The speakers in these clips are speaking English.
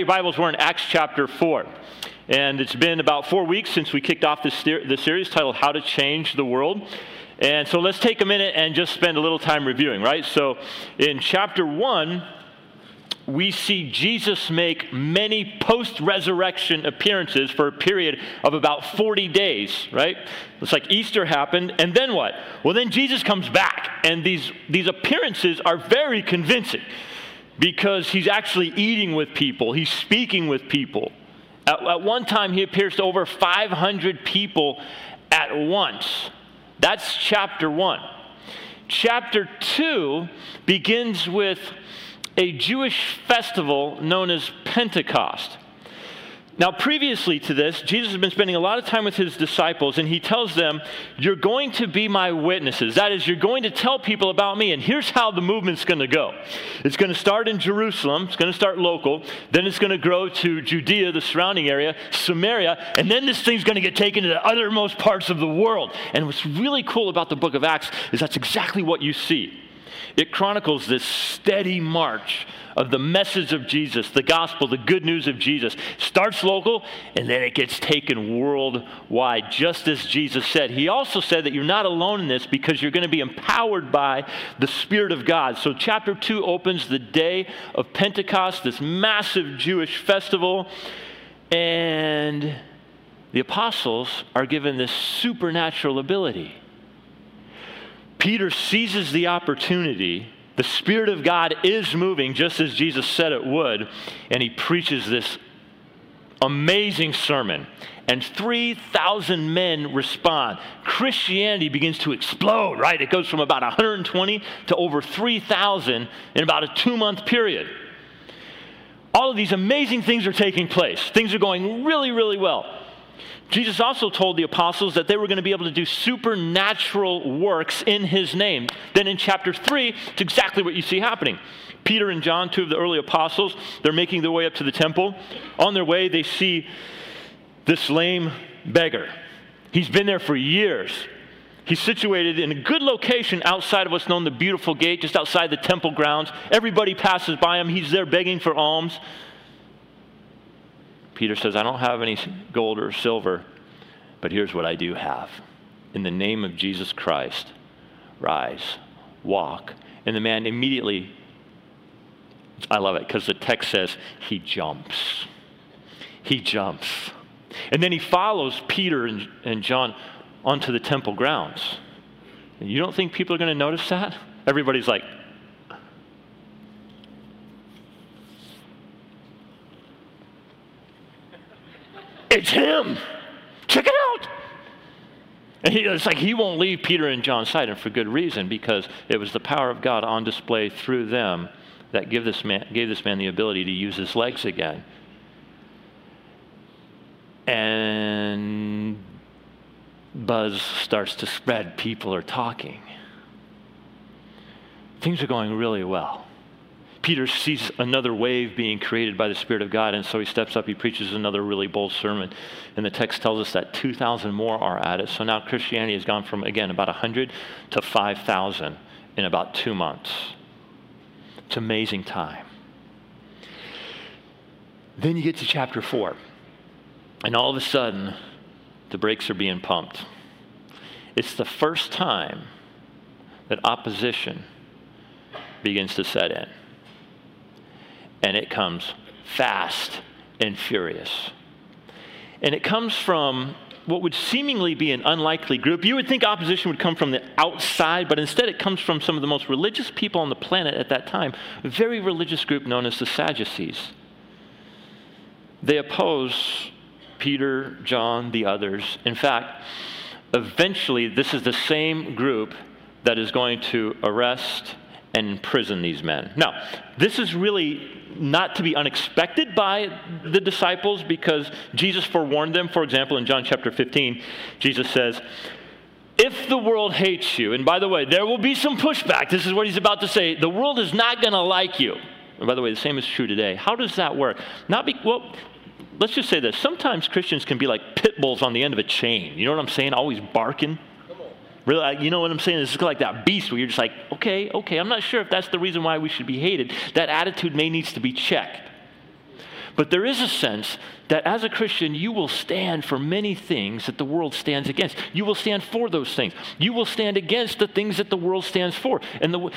your Bibles, we're in Acts chapter 4. And it's been about four weeks since we kicked off this, this series titled How to Change the World. And so let's take a minute and just spend a little time reviewing, right? So in chapter 1, we see Jesus make many post resurrection appearances for a period of about 40 days, right? It's like Easter happened, and then what? Well, then Jesus comes back, and these, these appearances are very convincing because he's actually eating with people, he's speaking with people. At, at one time, he appears to over 500 people at once. That's chapter 1. Chapter 2 begins with a Jewish festival known as Pentecost. Now, previously to this, Jesus has been spending a lot of time with his disciples, and he tells them, You're going to be my witnesses. That is, you're going to tell people about me. And here's how the movement's going to go it's going to start in Jerusalem, it's going to start local, then it's going to grow to Judea, the surrounding area, Samaria, and then this thing's going to get taken to the uttermost parts of the world. And what's really cool about the book of Acts is that's exactly what you see. It chronicles this steady march of the message of Jesus, the gospel, the good news of Jesus. Starts local and then it gets taken worldwide, just as Jesus said. He also said that you're not alone in this because you're going to be empowered by the Spirit of God. So, chapter 2 opens the day of Pentecost, this massive Jewish festival, and the apostles are given this supernatural ability. Peter seizes the opportunity. The Spirit of God is moving just as Jesus said it would, and he preaches this amazing sermon. And 3,000 men respond. Christianity begins to explode, right? It goes from about 120 to over 3,000 in about a two month period. All of these amazing things are taking place. Things are going really, really well. Jesus also told the apostles that they were going to be able to do supernatural works in his name. Then in chapter 3, it's exactly what you see happening. Peter and John, two of the early apostles, they're making their way up to the temple. On their way, they see this lame beggar. He's been there for years. He's situated in a good location outside of what's known the beautiful gate, just outside the temple grounds. Everybody passes by him. He's there begging for alms. Peter says, I don't have any gold or silver, but here's what I do have. In the name of Jesus Christ, rise, walk. And the man immediately, I love it because the text says he jumps. He jumps. And then he follows Peter and, and John onto the temple grounds. And you don't think people are going to notice that? Everybody's like, It's him. Check it out. And he, it's like he won't leave Peter and John's side, and for good reason, because it was the power of God on display through them that gave this man, gave this man the ability to use his legs again. And buzz starts to spread. People are talking. Things are going really well. Peter sees another wave being created by the Spirit of God, and so he steps up, he preaches another really bold sermon. And the text tells us that 2,000 more are at it. So now Christianity has gone from, again, about 100 to 5,000 in about two months. It's amazing time. Then you get to chapter 4, and all of a sudden, the brakes are being pumped. It's the first time that opposition begins to set in and it comes fast and furious. And it comes from what would seemingly be an unlikely group. You would think opposition would come from the outside, but instead it comes from some of the most religious people on the planet at that time, a very religious group known as the Sadducees. They oppose Peter, John, the others. In fact, eventually, this is the same group that is going to arrest and imprison these men. Now, this is really not to be unexpected by the disciples because Jesus forewarned them. For example, in John chapter 15, Jesus says, If the world hates you, and by the way, there will be some pushback. This is what he's about to say. The world is not going to like you. And by the way, the same is true today. How does that work? Not be, well, let's just say this. Sometimes Christians can be like pit bulls on the end of a chain. You know what I'm saying? Always barking. Really, you know what I'm saying? It's like that beast where you're just like, okay, okay, I'm not sure if that's the reason why we should be hated. That attitude may needs to be checked. But there is a sense that as a Christian, you will stand for many things that the world stands against. You will stand for those things. You will stand against the things that the world stands for. And the,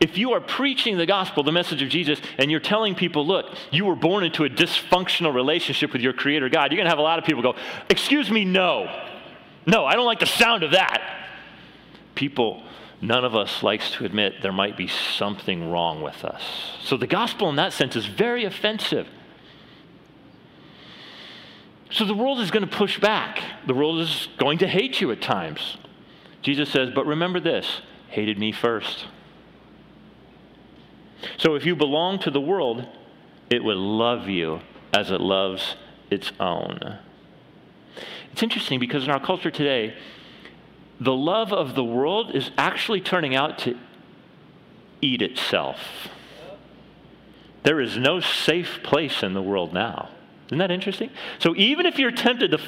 if you are preaching the gospel, the message of Jesus, and you're telling people, look, you were born into a dysfunctional relationship with your Creator God, you're going to have a lot of people go, Excuse me, no. No, I don't like the sound of that. People, none of us likes to admit there might be something wrong with us. So the gospel, in that sense, is very offensive. So the world is going to push back. The world is going to hate you at times. Jesus says, But remember this hated me first. So if you belong to the world, it would love you as it loves its own. It's interesting because in our culture today, the love of the world is actually turning out to eat itself. There is no safe place in the world now. Isn't that interesting? So even if you're tempted to,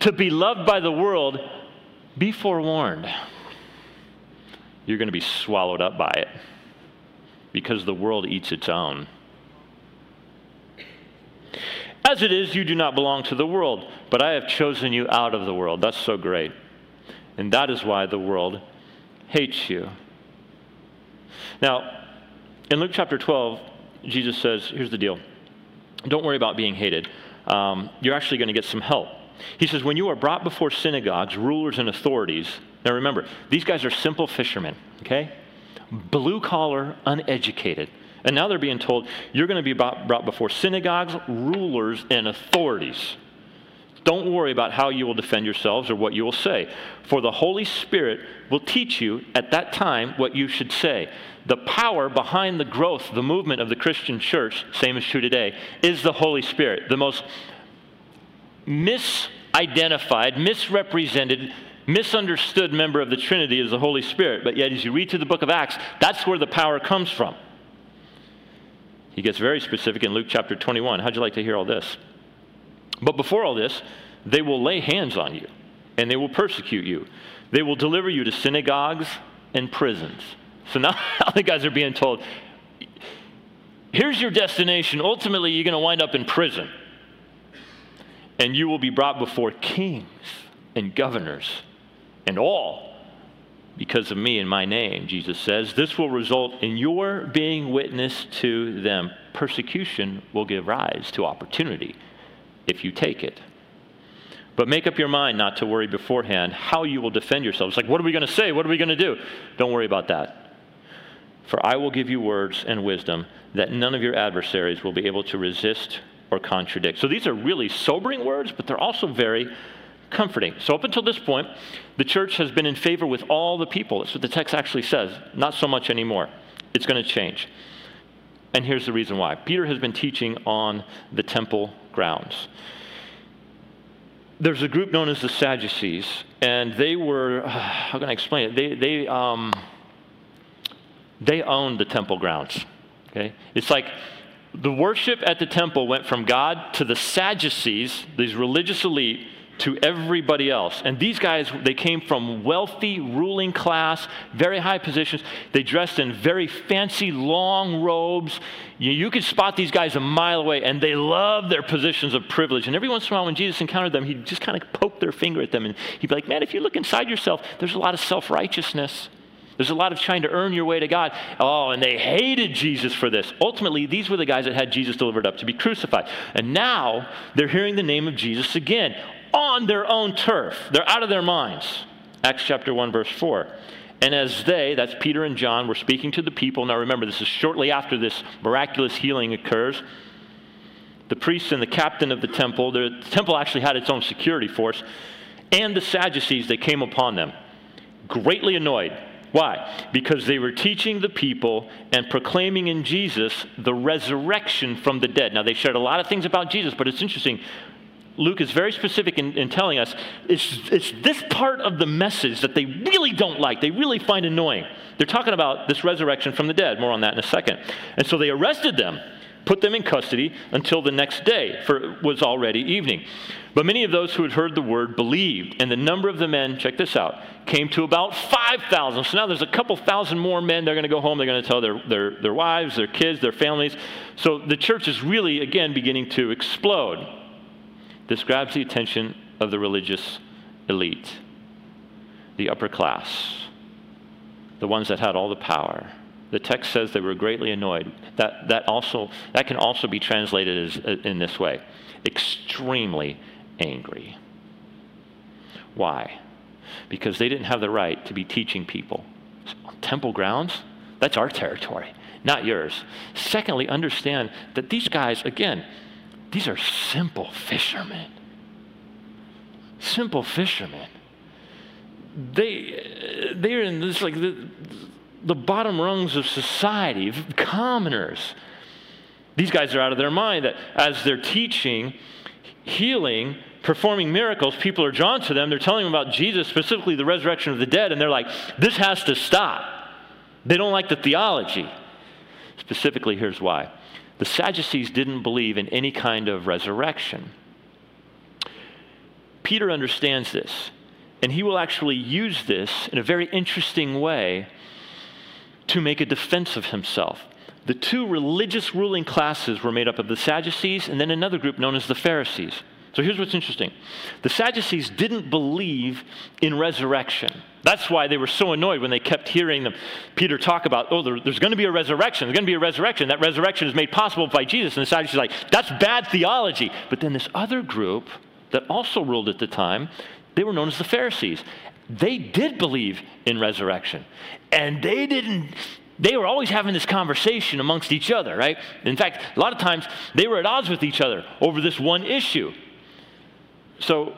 to be loved by the world, be forewarned. You're going to be swallowed up by it because the world eats its own. As it is, you do not belong to the world, but I have chosen you out of the world. That's so great. And that is why the world hates you. Now, in Luke chapter 12, Jesus says, here's the deal. Don't worry about being hated. Um, you're actually going to get some help. He says, when you are brought before synagogues, rulers, and authorities, now remember, these guys are simple fishermen, okay? blue collar, uneducated. And now they're being told, you're going to be brought before synagogues, rulers, and authorities. Don't worry about how you will defend yourselves or what you will say, for the Holy Spirit will teach you at that time what you should say. The power behind the growth, the movement of the Christian church, same as true today, is the Holy Spirit. The most misidentified, misrepresented, misunderstood member of the Trinity is the Holy Spirit. But yet, as you read through the book of Acts, that's where the power comes from. He gets very specific in Luke chapter 21. How'd you like to hear all this? But before all this, they will lay hands on you and they will persecute you. They will deliver you to synagogues and prisons. So now the guys are being told, here's your destination. Ultimately, you're going to wind up in prison. And you will be brought before kings and governors and all because of me and my name, Jesus says. This will result in your being witness to them. Persecution will give rise to opportunity if you take it. But make up your mind not to worry beforehand how you will defend yourselves. Like, what are we going to say? What are we going to do? Don't worry about that. For I will give you words and wisdom that none of your adversaries will be able to resist or contradict. So these are really sobering words, but they're also very comforting. So, up until this point, the church has been in favor with all the people. That's what the text actually says. Not so much anymore. It's going to change. And here's the reason why Peter has been teaching on the temple grounds. There's a group known as the Sadducees, and they were, how can I explain it? They, they, um, they owned the temple grounds. Okay? It's like the worship at the temple went from God to the Sadducees, these religious elite, to everybody else. And these guys, they came from wealthy, ruling class, very high positions. They dressed in very fancy, long robes. You, you could spot these guys a mile away, and they loved their positions of privilege. And every once in a while, when Jesus encountered them, he'd just kind of poke their finger at them, and he'd be like, Man, if you look inside yourself, there's a lot of self righteousness. There's a lot of trying to earn your way to God. Oh, and they hated Jesus for this. Ultimately, these were the guys that had Jesus delivered up to be crucified. And now they're hearing the name of Jesus again on their own turf. They're out of their minds. Acts chapter 1, verse 4. And as they, that's Peter and John, were speaking to the people, now remember, this is shortly after this miraculous healing occurs. The priests and the captain of the temple, the temple actually had its own security force, and the Sadducees, they came upon them, greatly annoyed. Why? Because they were teaching the people and proclaiming in Jesus the resurrection from the dead. Now, they shared a lot of things about Jesus, but it's interesting. Luke is very specific in, in telling us it's, it's this part of the message that they really don't like, they really find annoying. They're talking about this resurrection from the dead. More on that in a second. And so they arrested them. put them in custody until the next day, for it was already evening. But many of those who had heard the word believed, and the number of the men, check this out, came to about 5,000. So now there's a couple thousand more men. They're going to go home. They're going to tell their, their, their wives, their kids, their families. So the church is really, again, beginning to explode. This grabs the attention of the religious elite, the upper class, the ones that had all the power. The text says they were greatly annoyed. That, that, also, that can also be translated as, uh, in this way extremely angry. Why? Because they didn't have the right to be teaching people. Temple grounds, that's our territory, not yours. Secondly, understand that these guys, again, these are simple fishermen. Simple fishermen. They, they're in this, like, the, the bottom rungs of society, commoners. These guys are out of their mind that as they're teaching, healing, performing miracles, people are drawn to them. They're telling them about Jesus, specifically the resurrection of the dead, and they're like, this has to stop. They don't like the theology. Specifically, here's why the Sadducees didn't believe in any kind of resurrection. Peter understands this, and he will actually use this in a very interesting way to make a defense of himself. The two religious ruling classes were made up of the Sadducees and then another group known as the Pharisees. So here's what's interesting the Sadducees didn't believe in resurrection. That's why they were so annoyed when they kept hearing them, Peter talk about, oh, there, there's going to be a resurrection. There's going to be a resurrection. That resurrection is made possible by Jesus. And the Sadducees are like, that's bad theology. But then this other group that also ruled at the time, they were known as the Pharisees they did believe in resurrection. And they didn't, they were always having this conversation amongst each other, right? In fact, a lot of times they were at odds with each other over this one issue. So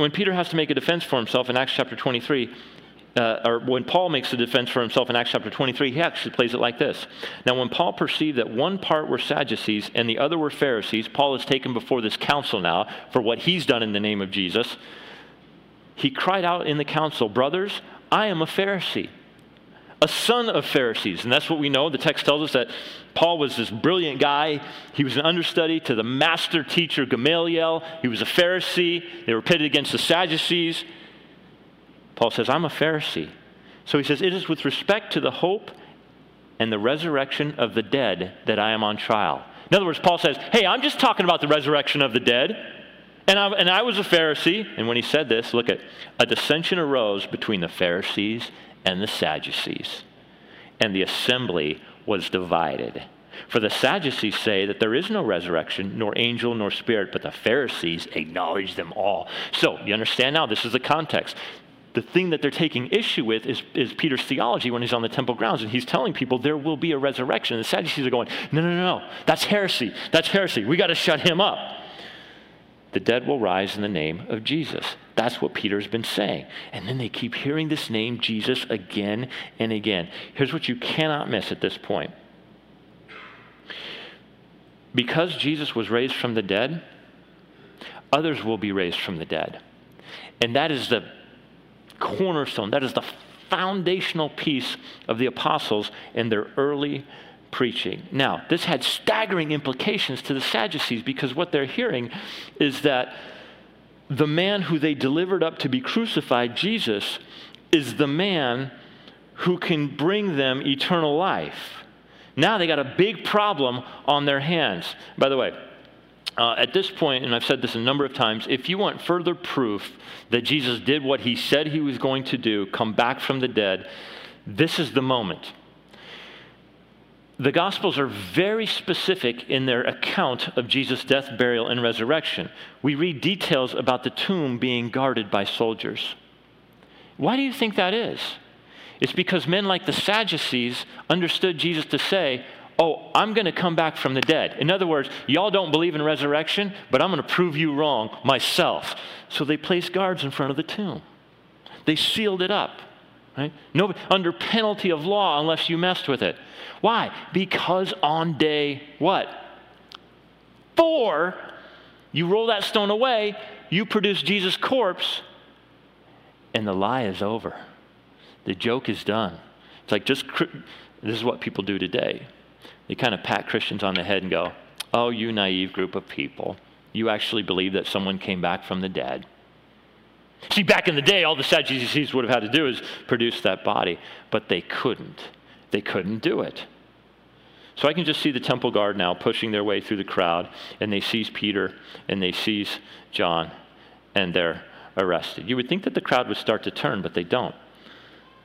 when Peter has to make a defense for himself in Acts chapter 23, uh, or when Paul makes a defense for himself in Acts chapter 23, he actually plays it like this. Now, when Paul perceived that one part were Sadducees and the other were Pharisees, Paul is taken before this council now for what he's done in the name of Jesus he cried out in the council, Brothers, I am a Pharisee, a son of Pharisees. And that's what we know. The text tells us that Paul was this brilliant guy. He was an understudy to the master teacher Gamaliel. He was a Pharisee. They were pitted against the Sadducees. Paul says, I'm a Pharisee. So he says, It is with respect to the hope and the resurrection of the dead that I am on trial. In other words, Paul says, Hey, I'm just talking about the resurrection of the dead. And I, and I was a Pharisee. And when he said this, look at a dissension arose between the Pharisees and the Sadducees. And the assembly was divided. For the Sadducees say that there is no resurrection, nor angel, nor spirit, but the Pharisees acknowledge them all. So, you understand now? This is the context. The thing that they're taking issue with is, is Peter's theology when he's on the temple grounds, and he's telling people there will be a resurrection. The Sadducees are going, no, no, no, no. That's heresy. That's heresy. We got to shut him up the dead will rise in the name of Jesus. That's what Peter's been saying. And then they keep hearing this name, Jesus, again and again. Here's what you cannot miss at this point. Because Jesus was raised from the dead, others will be raised from the dead. And that is the cornerstone, that is the foundational piece of the apostles in their early preaching. Now, this had staggering implications to the Sadducees because what they're hearing is that the man who they delivered up to be crucified, Jesus, is the man who can bring them eternal life. Now they got a big problem on their hands. By the way, uh, at this point, and I've said this a number of times, if you want further proof that Jesus did what he said he was going to do, come back from the dead, this is the moment the Gospels are very specific in their account of Jesus' death, burial, and resurrection. We read details about the tomb being guarded by soldiers. Why do you think that is? It's because men like the Sadducees understood Jesus to say, Oh, I'm going to come back from the dead. In other words, y'all don't believe in resurrection, but I'm going to prove you wrong myself. So they placed guards in front of the tomb, they sealed it up. Right? No, under penalty of law unless you messed with it. Why? Because on day what? Four, you roll that stone away, you produce Jesus' corpse, and the lie is over. The joke is done. It's like just, this is what people do today. they kind of pat Christians on the head and go, Oh, you naive group of people. You actually believe that someone came back from the dead. See, back in the day, all the Sadducees would have had to do is produce that body, but they couldn't. They couldn't do it. So I can just see the temple guard now pushing their way through the crowd, and they seize Peter and they seize John, and they're arrested. You would think that the crowd would start to turn, but they don't.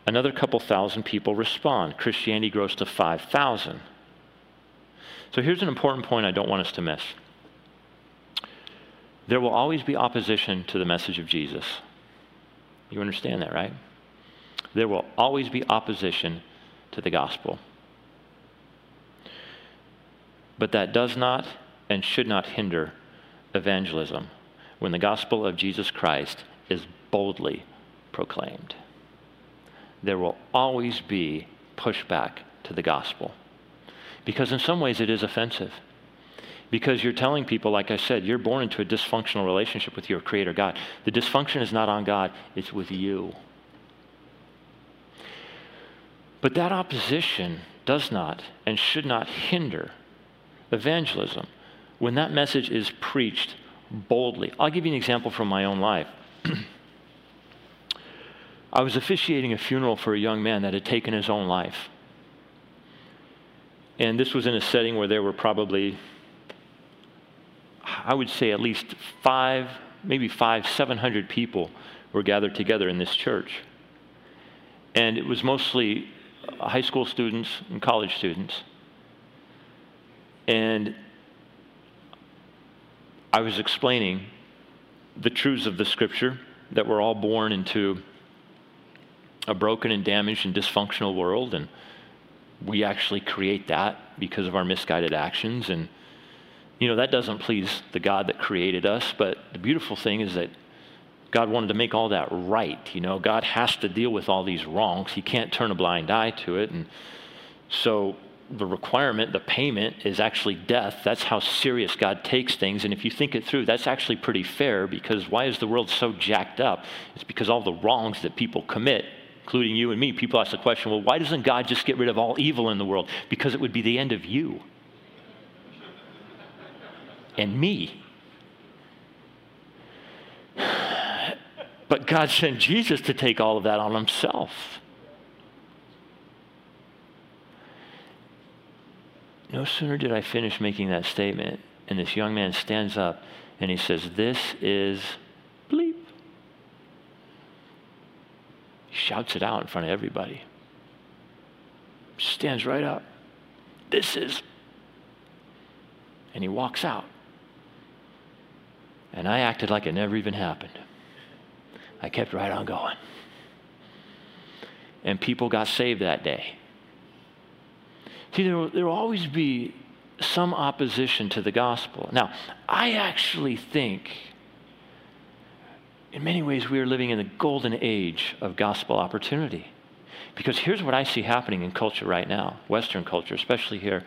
Another couple thousand people respond. Christianity grows to 5,000. So here's an important point I don't want us to miss. There will always be opposition to the message of Jesus. You understand that, right? There will always be opposition to the gospel. But that does not and should not hinder evangelism when the gospel of Jesus Christ is boldly proclaimed. There will always be pushback to the gospel. Because in some ways it is offensive. Because you're telling people, like I said, you're born into a dysfunctional relationship with your Creator God. The dysfunction is not on God, it's with you. But that opposition does not and should not hinder evangelism when that message is preached boldly. I'll give you an example from my own life. I was officiating a funeral for a young man that had taken his own life. And this was in a setting where there were probably, I would say, at least five, maybe five, seven hundred people were gathered together in this church. And it was mostly high school students and college students. And I was explaining the truths of the scripture that we're all born into a broken and damaged and dysfunctional world, and we actually create that because of our misguided actions. And, you know, that doesn't please the God that created us, but the beautiful thing is that God wanted to make all that right. You know, God has to deal with all these wrongs. He can't turn a blind eye to it. And so the requirement, the payment, is actually death. That's how serious God takes things. And if you think it through, that's actually pretty fair because why is the world so jacked up? It's because all the wrongs that people commit, including you and me, people ask the question well, why doesn't God just get rid of all evil in the world? Because it would be the end of you and me. But God sent Jesus to take all of that on himself. No sooner did I finish making that statement, and this young man stands up and he says, This is bleep. He shouts it out in front of everybody. Stands right up. This is. And he walks out. And I acted like it never even happened. I kept right on going. And people got saved that day. See, there will, there will always be some opposition to the gospel. Now, I actually think, in many ways, we are living in the golden age of gospel opportunity. Because here's what I see happening in culture right now, Western culture, especially here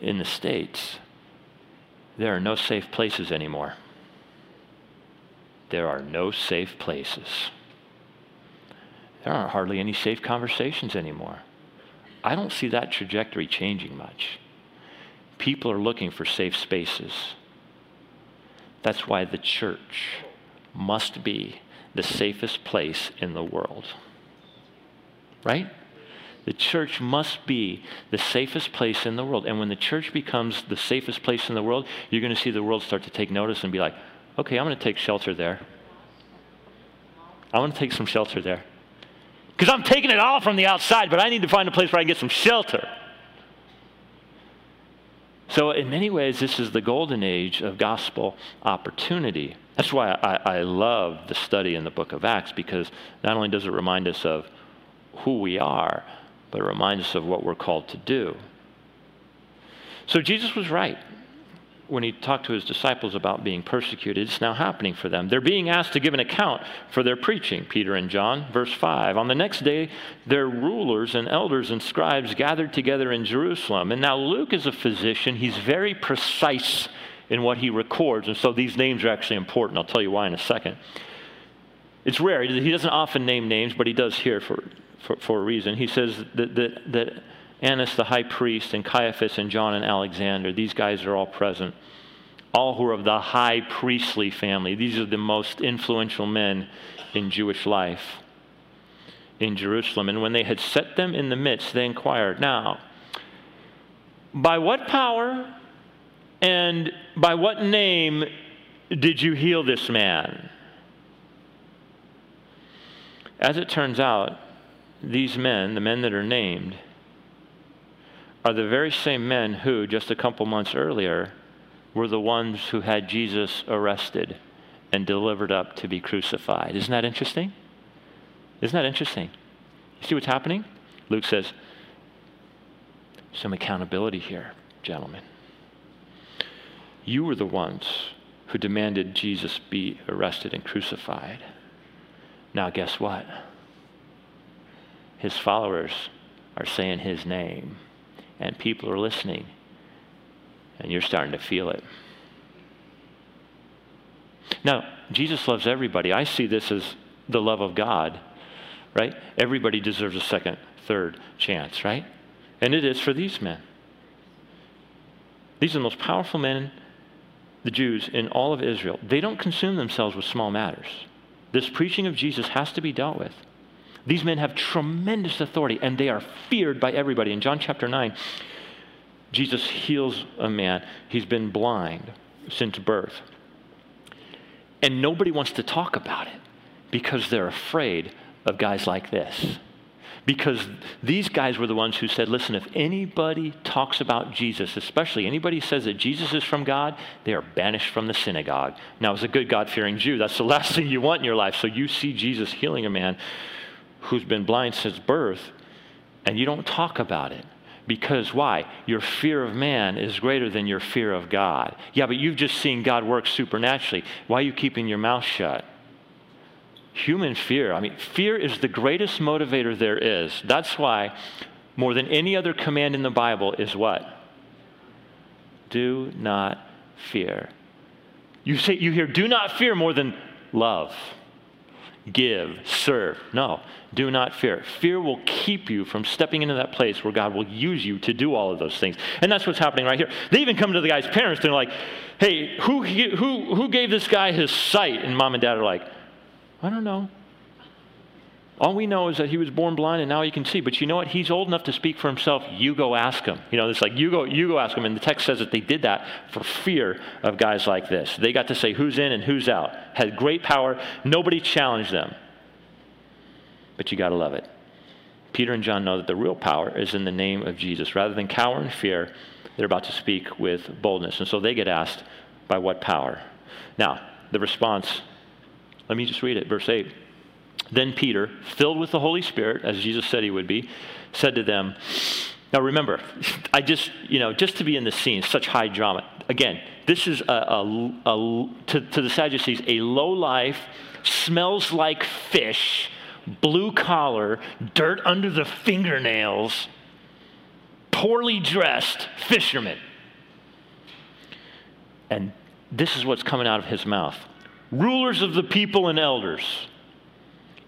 in the States. There are no safe places anymore. There are no safe places. There aren't hardly any safe conversations anymore. I don't see that trajectory changing much. People are looking for safe spaces. That's why the church must be the safest place in the world. Right? The church must be the safest place in the world. And when the church becomes the safest place in the world, you're going to see the world start to take notice and be like, okay, I'm going to take shelter there. I want to take some shelter there. Because I'm taking it all from the outside, but I need to find a place where I can get some shelter. So, in many ways, this is the golden age of gospel opportunity. That's why I, I, love the study in the book of Acts, because not only does it remind us of who we are, but it reminds us of what we're called to do. So, Jesus was right when he talked to his disciples about being persecuted, it's now happening for them. They're being asked to give an account for their preaching, Peter and John. Verse 5 On the next day, their rulers and elders and scribes gathered together in Jerusalem. And now Luke is a physician, he's very precise in what he records. And so these names are actually important. I'll tell you why in a second. It's rare. He doesn't often name names, but he does here for, for, for a reason. He says that, that, that Annas the high priest, and Caiaphas and John and Alexander. These guys are all present. All who are of the high priestly family. These are the most influential men in Jewish life in Jerusalem. And when they had set them in the midst, they inquired, Now, by what power and by what name did you heal this man? As it turns out, these men, the men that are named, are the very same men who, just a couple months earlier, were the ones who had Jesus arrested and delivered up to be crucified. Isn't that interesting? Isn't that interesting? You see what's happening? Luke says, some accountability here, gentlemen. You were the ones who demanded Jesus be arrested and crucified. Now, guess what? His followers are saying his name and people are listening, and you're starting to feel it. Now, Jesus loves everybody. I see this as the love of God, right? Everybody deserves a second, third chance, right? And it is for these men. These are the most powerful men, the Jews, in all of Israel. They don't consume themselves with small matters. This preaching of Jesus has to be dealt with. These men have tremendous authority and they are feared by everybody. In John chapter 9, Jesus heals a man. He's been blind since birth. And nobody wants to talk about it because they're afraid of guys like this. Because these guys were the ones who said, listen, if anybody talks about Jesus, especially anybody says that Jesus is from God, they are banished from the synagogue. Now, as a good God fearing Jew, that's the last thing you want in your life. So you see Jesus healing a man who's been blind since birth, and you don't talk about it. Because why? Your fear of man is greater than your fear of God. Yeah, but you've just seen God work supernaturally. Why are you keeping your mouth shut? Human fear. I mean, fear is the greatest motivator there is. That's why, more than any other command in the Bible, is what? Do not fear. You say you hear do not fear more than love give, serve. No, do not fear. Fear will keep you from stepping into that place where God will use you to do all of those things. And that's what's happening right here. They even come to the guy's parents they're like, hey, who, who, who gave this guy his sight? And mom and dad are like, I don't know. All we know is that he was born blind and now he can see. But you know what? He's old enough to speak for himself. You go ask him. You know, it's like you go, you go ask him. And the text says that they did that for fear of guys like this. They got to say who's in and who's out. Had great power. Nobody challenged them. But you got to love it. Peter and John know that the real power is in the name of Jesus. Rather than cower in fear, they're about to speak with boldness. And so they get asked, by what power? Now, the response, let me just read it, verse 8. Then Peter, filled with the Holy Spirit, as Jesus said he would be, said to them, Now remember, I just, you know, just to be in the scene, such high drama. Again, this is a, a, a to, to the Sadducees, a low life, smells like fish, blue collar, dirt under the fingernails, poorly dressed fisherman. And this is what's coming out of his mouth rulers of the people and elders.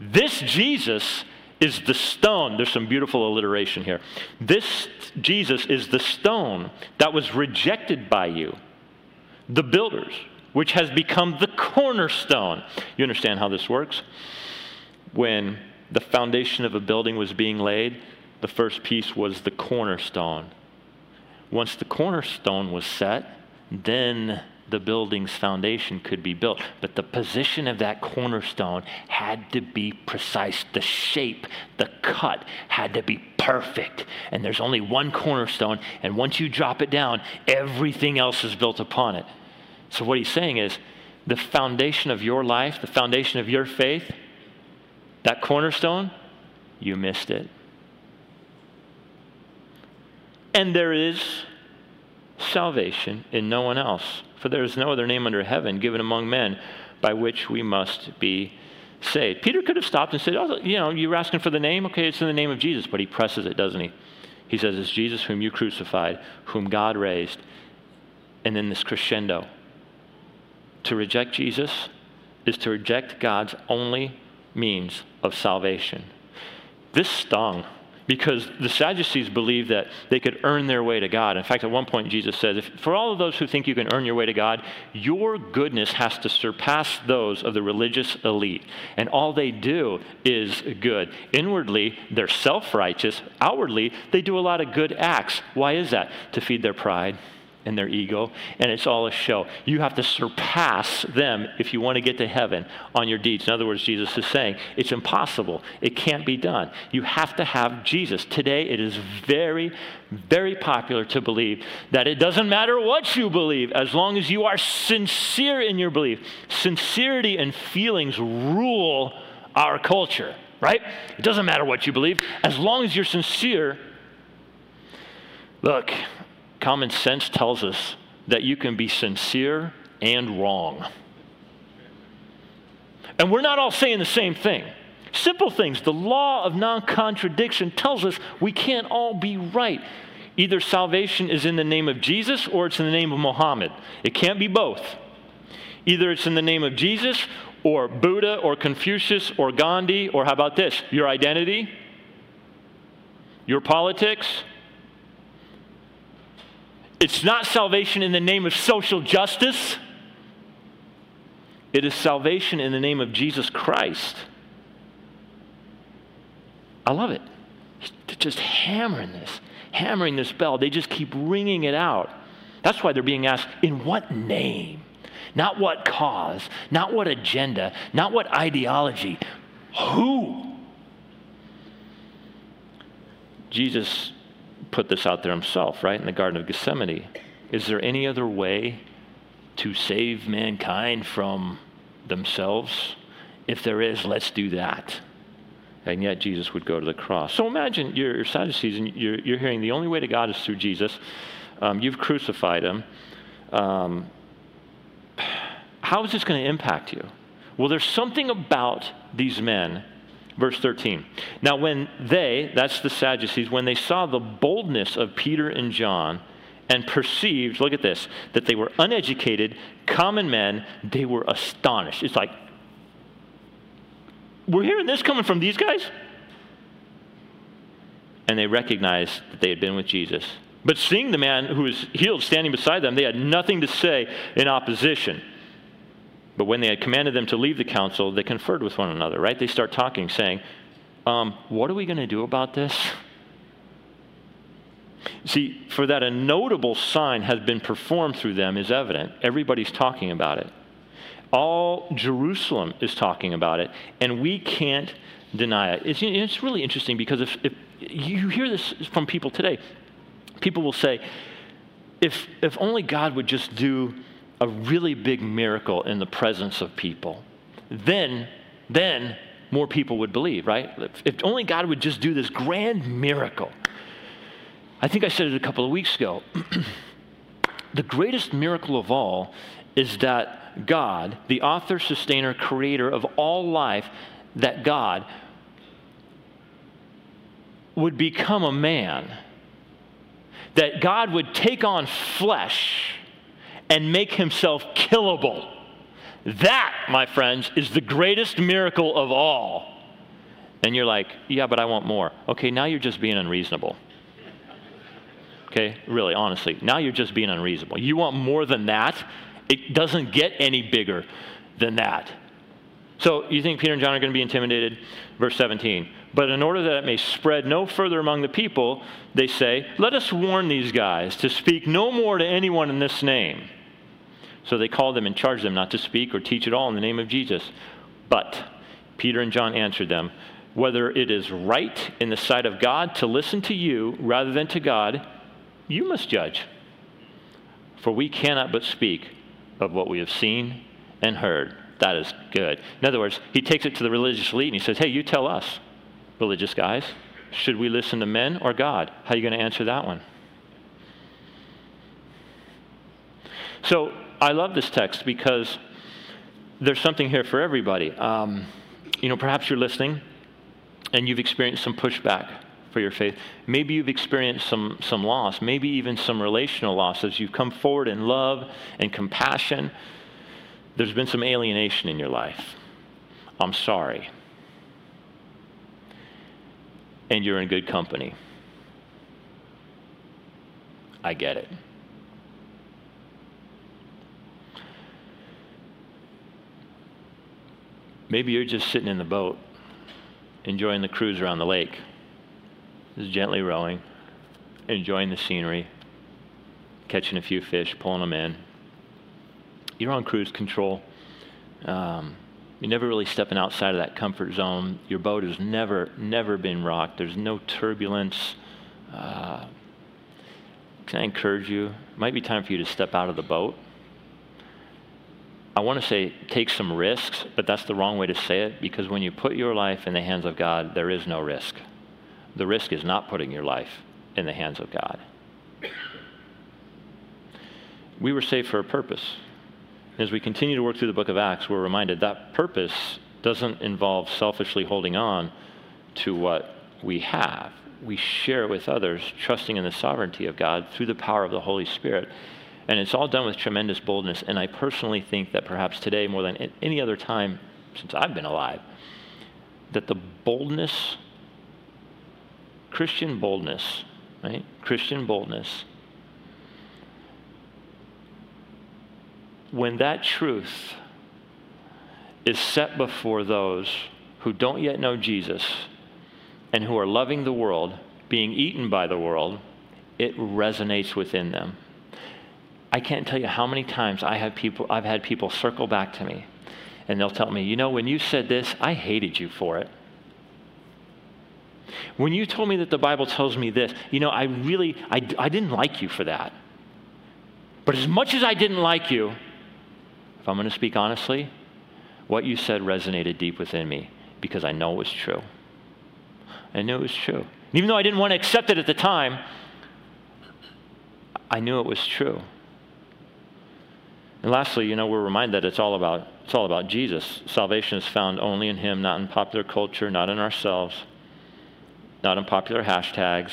This Jesus is the stone. There's some beautiful alliteration here. This Jesus is the stone that was rejected by you, the builders, which has become the cornerstone. You understand how this works? When the foundation of a building was being laid, the first piece was the cornerstone. Once the cornerstone was set, then the building's foundation could be built. But the position of that cornerstone had to be precise. The shape, the cut had to be perfect. And there's only one cornerstone, and once you drop it down, everything else is built upon it. So, what he's saying is the foundation of your life, the foundation of your faith, that cornerstone, you missed it. And there is salvation in no one else, for there is no other name under heaven given among men by which we must be saved. Peter could have stopped and said, Oh, you know, you're asking for the name? Okay, it's in the name of Jesus. But he presses it, doesn't he? He says, It's Jesus whom you crucified, whom God raised. And then this crescendo. To reject Jesus is to reject God's only means of salvation. This stung because the Sadducees believed that they could earn their way to God. In fact, at one point, Jesus says, For all of those who think you can earn your way to God, your goodness has to surpass those of the religious elite. And all they do is good. Inwardly, they're self righteous. Outwardly, they do a lot of good acts. Why is that? To feed their pride and their ego, and it's all a show. You have to surpass them if you want to get to heaven on your deeds. In other words, Jesus is saying it's impossible. It can't be done. You have to have Jesus. Today, it is very, very popular to believe that it doesn't matter what you believe as long as you are sincere in your belief. Sincerity and feelings rule our culture, right? It doesn't matter what you believe as long as you're sincere. Look, Common sense tells us that you can be sincere and wrong. And we're not all saying the same thing. Simple things. The law of non contradiction tells us we can't all be right. Either salvation is in the name of Jesus or it's in the name of Muhammad. It can't be both. Either it's in the name of Jesus or Buddha or Confucius or Gandhi or how about this? Your identity, your politics, it's not salvation in the name of social justice. It is salvation in the name of Jesus Christ. I love it. They're just hammering this, hammering this bell. They just keep ringing it out. That's why they're being asked, in what name? Not what cause, not what agenda, not what ideology. Who? Jesus put this out there himself, right, in the Garden of Gethsemane. Is there any other way to save mankind from themselves? If there is, let's do that. And yet Jesus would go to the cross. So imagine you're, Sadducees and you're, you're hearing the only way to God is through Jesus. Um, you've crucified him. Um, how is this going to impact you? Well, there's something about these men Verse 13. Now, when they, that's the Sadducees, when they saw the boldness of Peter and John and perceived, look at this, that they were uneducated, common men, they were astonished. It's like, we're hearing this coming from these guys? And they recognized that they had been with Jesus. But seeing the man who was healed standing beside them, they had nothing to say in opposition. But when they had commanded them to leave the council, they conferred with one another, right? They start talking, saying, um, What are we going to do about this? See, for that a notable sign has been performed through them is evident. Everybody's talking about it. All Jerusalem is talking about it, and we can't deny it. It's, it's really interesting because if, if you hear this from people today, people will say, if, if only God would just do a really big miracle in the presence of people, then, then more people would believe, right? If, if only God would just do this grand miracle. I think I said it a couple of weeks ago. the greatest miracle of all is that God, the author, sustainer, creator of all life, that God would become a man, that God would take on flesh and make himself killable. That, my friends, is the greatest miracle of all. And you're like, yeah, but I want more. Okay, now you're just being unreasonable. Okay, really, honestly, now you're just being unreasonable. You want more than that? It doesn't get any bigger than that. So you think Peter and John are going to be intimidated? Verse 17. But in order that it may spread no further among the people, they say, Let us warn these guys to speak no more to anyone in this name. So they called them and charged them not to speak or teach at all in the name of Jesus. But Peter and John answered them, Whether it is right in the sight of God to listen to you rather than to God, you must judge. For we cannot but speak of what we have seen and heard. That is good. In other words, he takes it to the religious elite and he says, Hey, you tell us, religious guys, should we listen to men or God? How are you going to answer that one? So I love this text because there's something here for everybody. Um, you know, perhaps you're listening and you've experienced some pushback for your faith. Maybe you've experienced some, some loss, maybe even some relational loss as you've come forward in love and compassion. There's been some alienation in your life. I'm sorry. And you're in good company. I get it. Maybe you're just sitting in the boat, enjoying the cruise around the lake, just gently rowing, enjoying the scenery, catching a few fish, pulling them in. You're on cruise control. Um, you're never really stepping outside of that comfort zone. Your boat has never, never been rocked. There's no turbulence. Uh, can I encourage you? It might be time for you to step out of the boat I want to say take some risks, but that's the wrong way to say it because when you put your life in the hands of God, there is no risk. The risk is not putting your life in the hands of God. We were saved for a purpose. As we continue to work through the book of Acts, we're reminded that purpose doesn't involve selfishly holding on to what we have. We share it with others, trusting in the sovereignty of God through the power of the Holy Spirit. And it's all done with tremendous boldness. And I personally think that perhaps today, more than any other time since I've been alive, that the boldness, Christian boldness, right? Christian boldness, when that truth is set before those who don't yet know Jesus and who are loving the world, being eaten by the world, it resonates within them. I can't tell you how many times I have people, I've had people circle back to me and they'll tell me, you know, when you said this, I hated you for it. When you told me that the Bible tells me this, you know, I really, I, I didn't like you for that. But as much as I didn't like you, if I'm going to speak honestly, what you said resonated deep within me because I know it was true. I knew it was true. Even though I didn't want to accept it at the time, I knew it was true. And lastly, you know, we're reminded that it's all about it's all about Jesus. Salvation is found only in him, not in popular culture, not in ourselves, not in popular hashtags,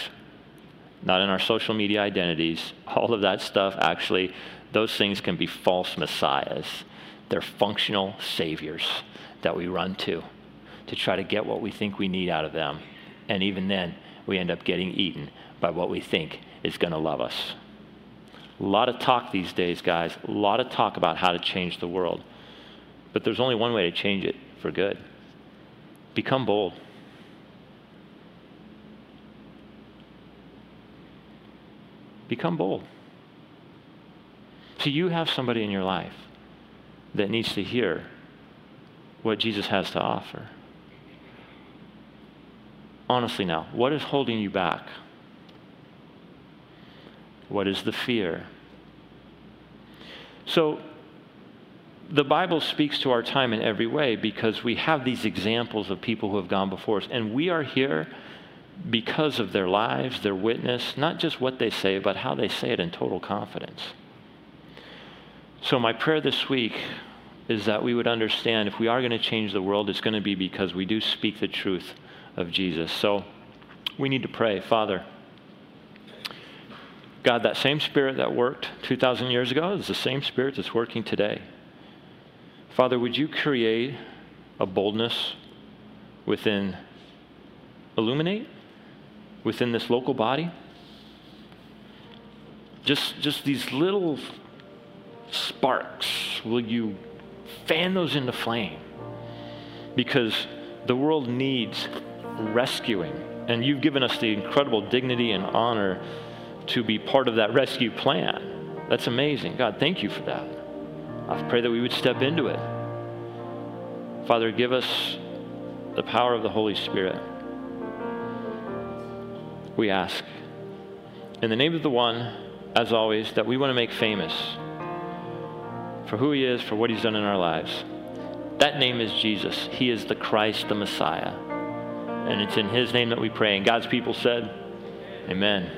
not in our social media identities. All of that stuff actually those things can be false messiahs. They're functional saviors that we run to to try to get what we think we need out of them. And even then, we end up getting eaten by what we think is going to love us. A lot of talk these days, guys. A lot of talk about how to change the world. But there's only one way to change it for good become bold. Become bold. So you have somebody in your life that needs to hear what Jesus has to offer. Honestly, now, what is holding you back? What is the fear? So, the Bible speaks to our time in every way because we have these examples of people who have gone before us. And we are here because of their lives, their witness, not just what they say, but how they say it in total confidence. So, my prayer this week is that we would understand if we are going to change the world, it's going to be because we do speak the truth of Jesus. So, we need to pray, Father. God, that same spirit that worked 2,000 years ago is the same spirit that's working today. Father, would you create a boldness within Illuminate, within this local body? Just, just these little sparks, will you fan those into flame? Because the world needs rescuing. And you've given us the incredible dignity and honor to be part of that rescue plan. That's amazing. God, thank you for that. I pray that we would step into it. Father, give us the power of the Holy Spirit. We ask. In the name of the one, as always, that we want to make famous for who he is, for what he's done in our lives. That name is Jesus. He is the Christ, the Messiah. And it's in his name that we pray. And God's people said, Amen.